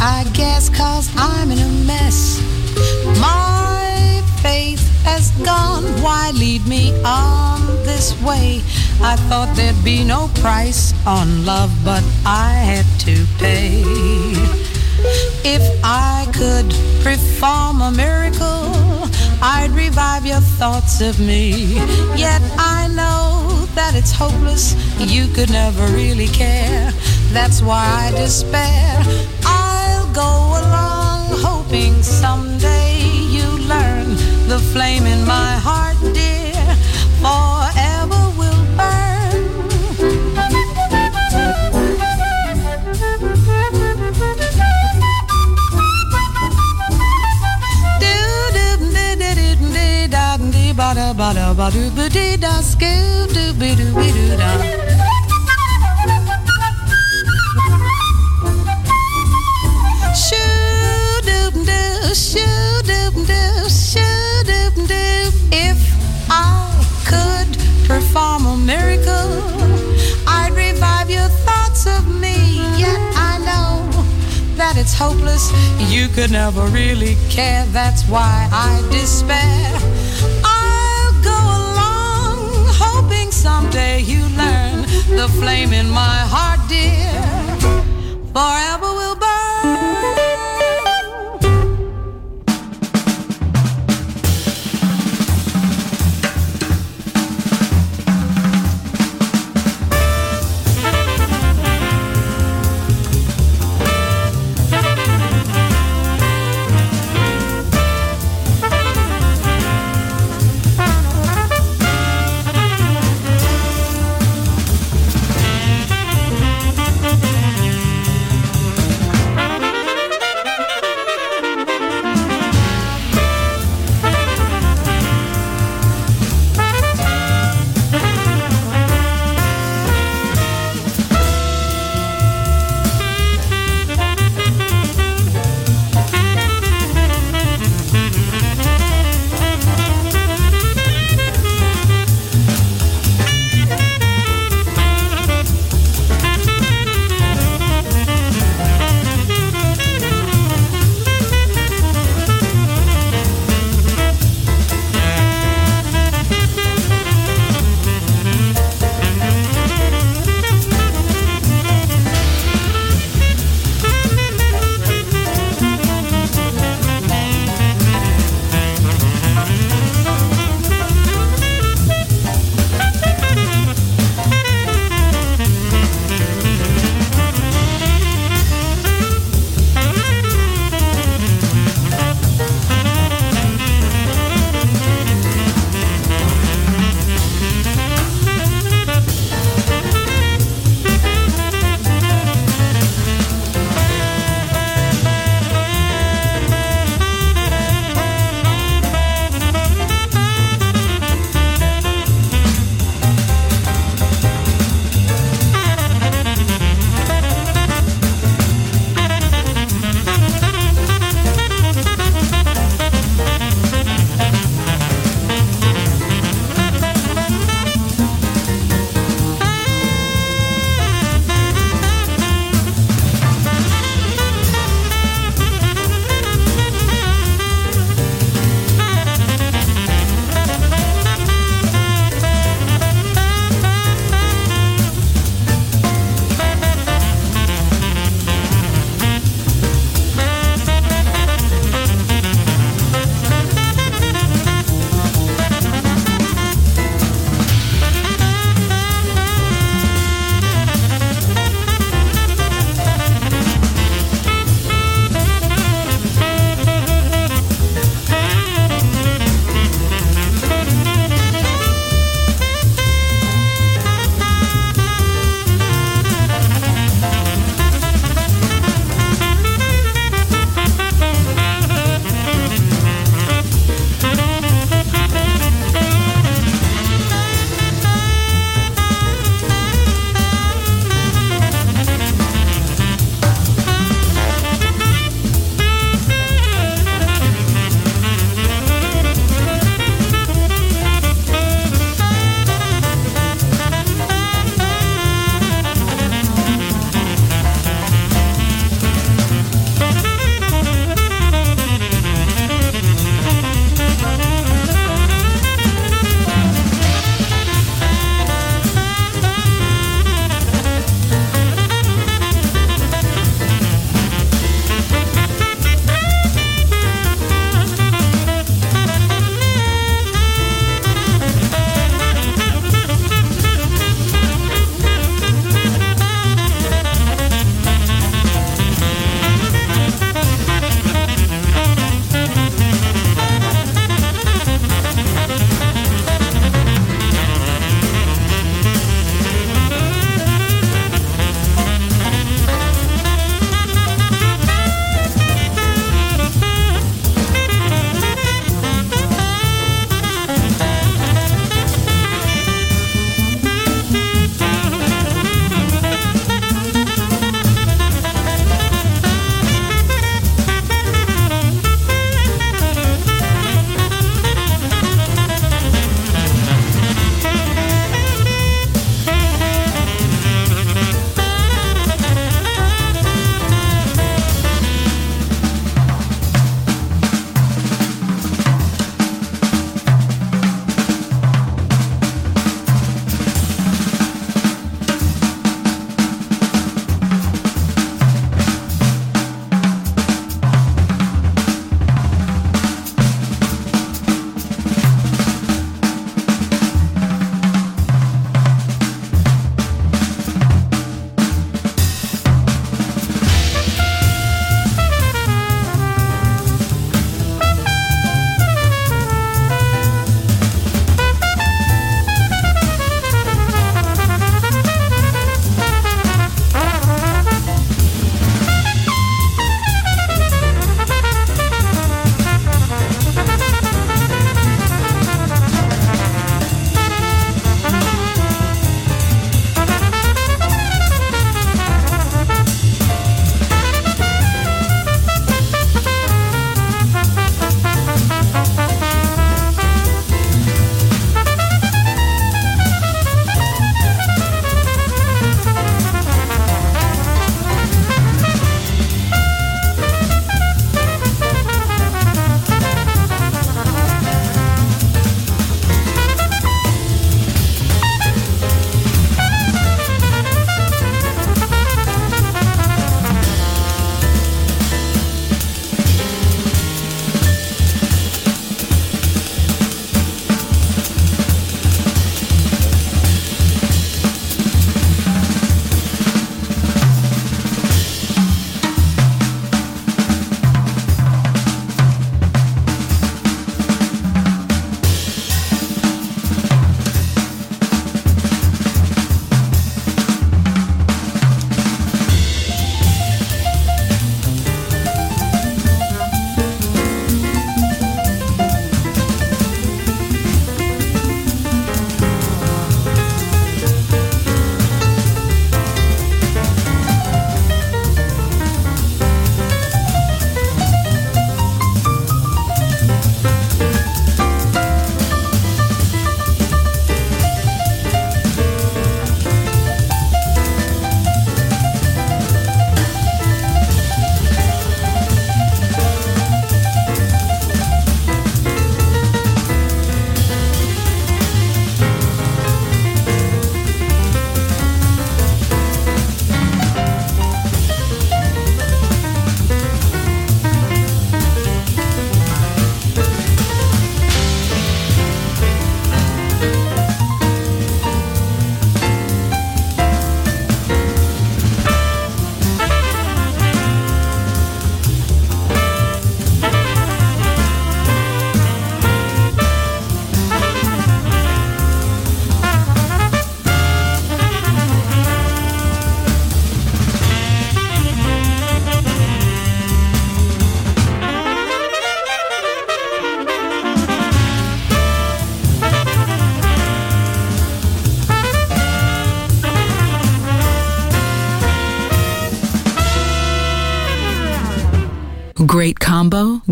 I guess, cause I'm in a mess. My faith has gone. Why lead me on this way? I thought there'd be no price on love, but I had to pay. If I could perform a miracle, I'd revive your thoughts of me. Yet I know that it's hopeless, you could never really care. That's why I despair. Go along hoping someday you learn the flame in my heart, dear, forever will bada bada bada bada da skoo doo be doo be doo da. Hopeless. You could never really care. That's why I despair. I'll go along, hoping someday you learn the flame in my heart, dear, forever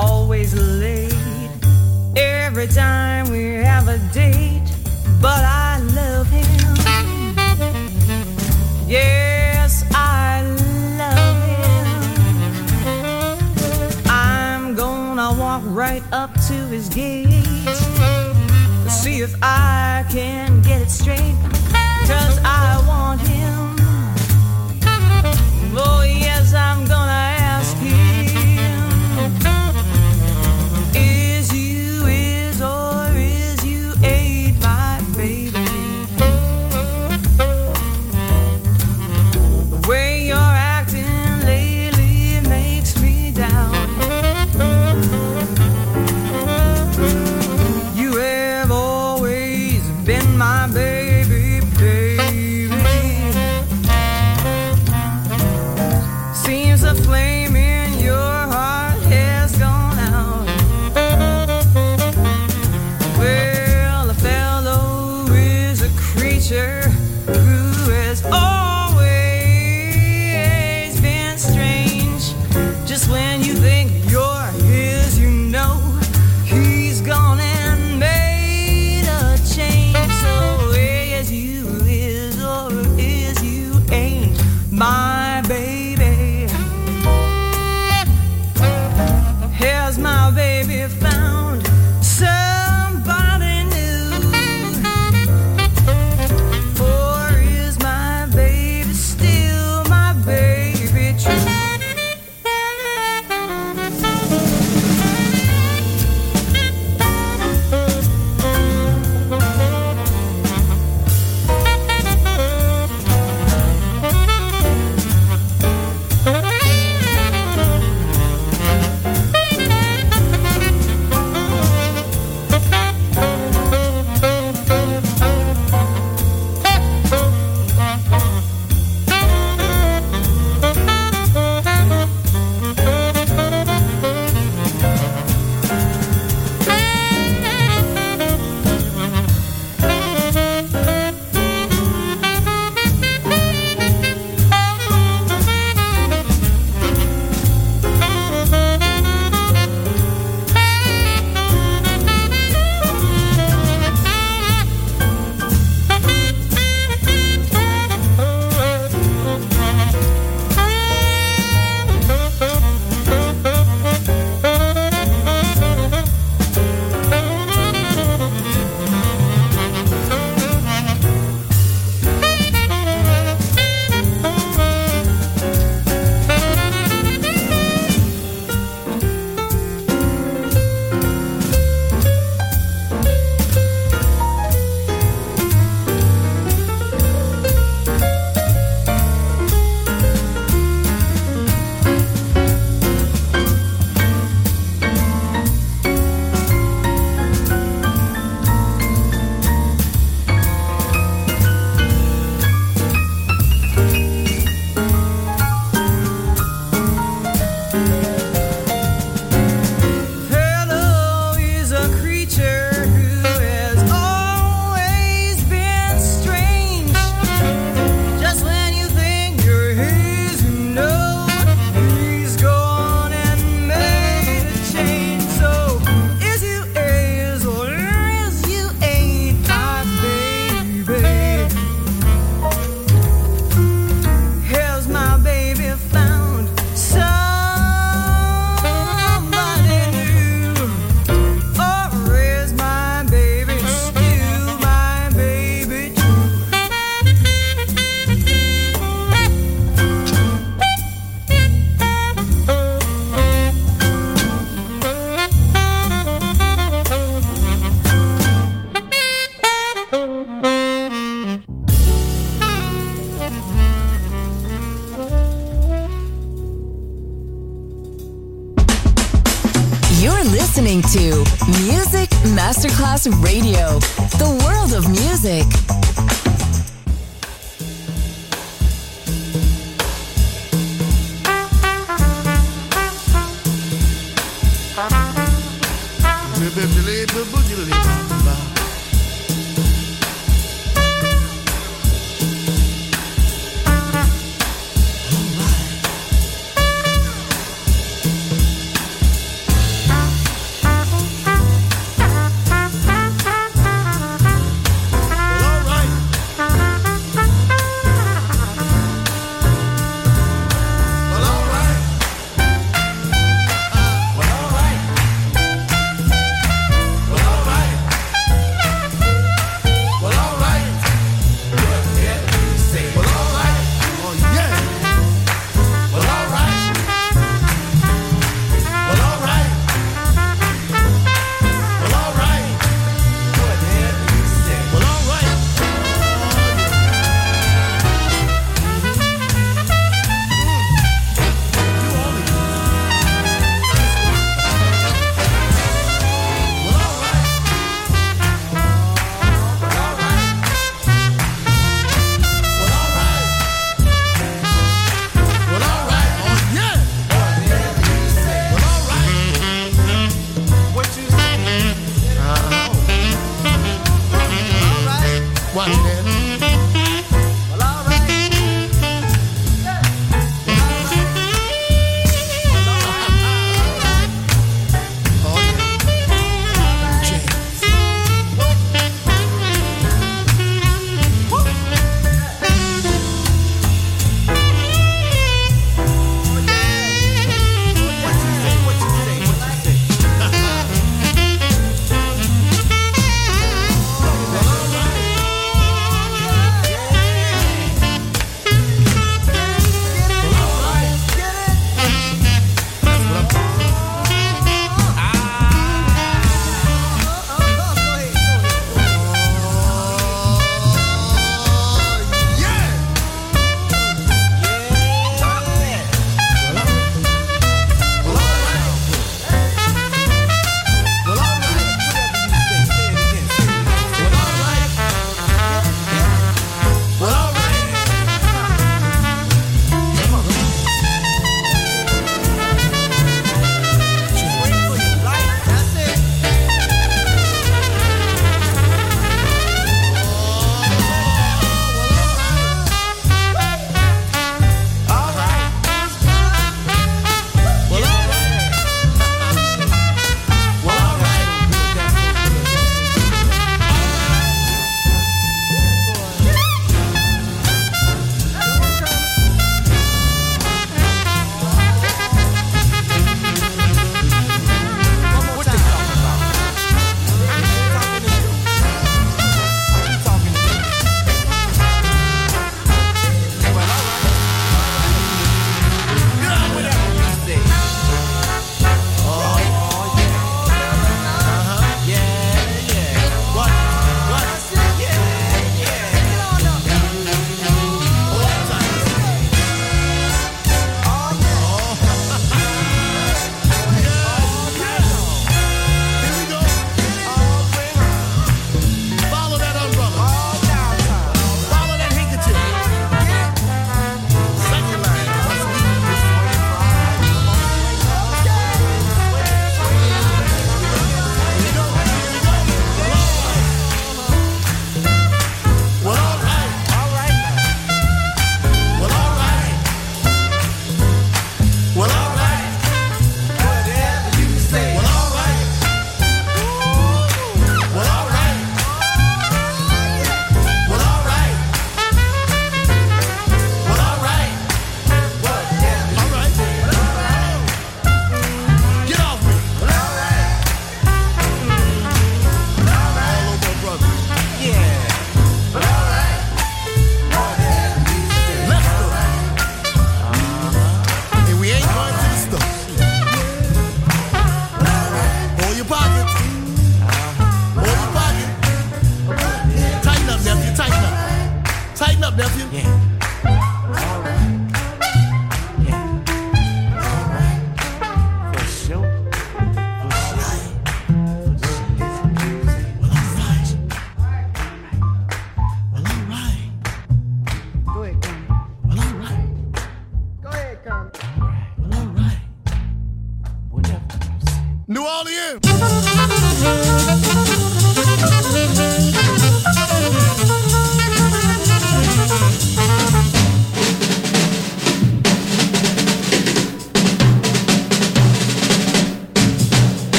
always late every time we have a date, but I love him. Yes, I love him. I'm gonna walk right up to his gate, see if I can get it straight.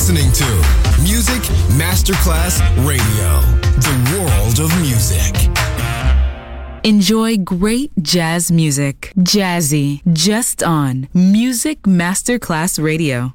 listening to Music Masterclass Radio, the world of music. Enjoy great jazz music. Jazzy, just on Music Masterclass Radio.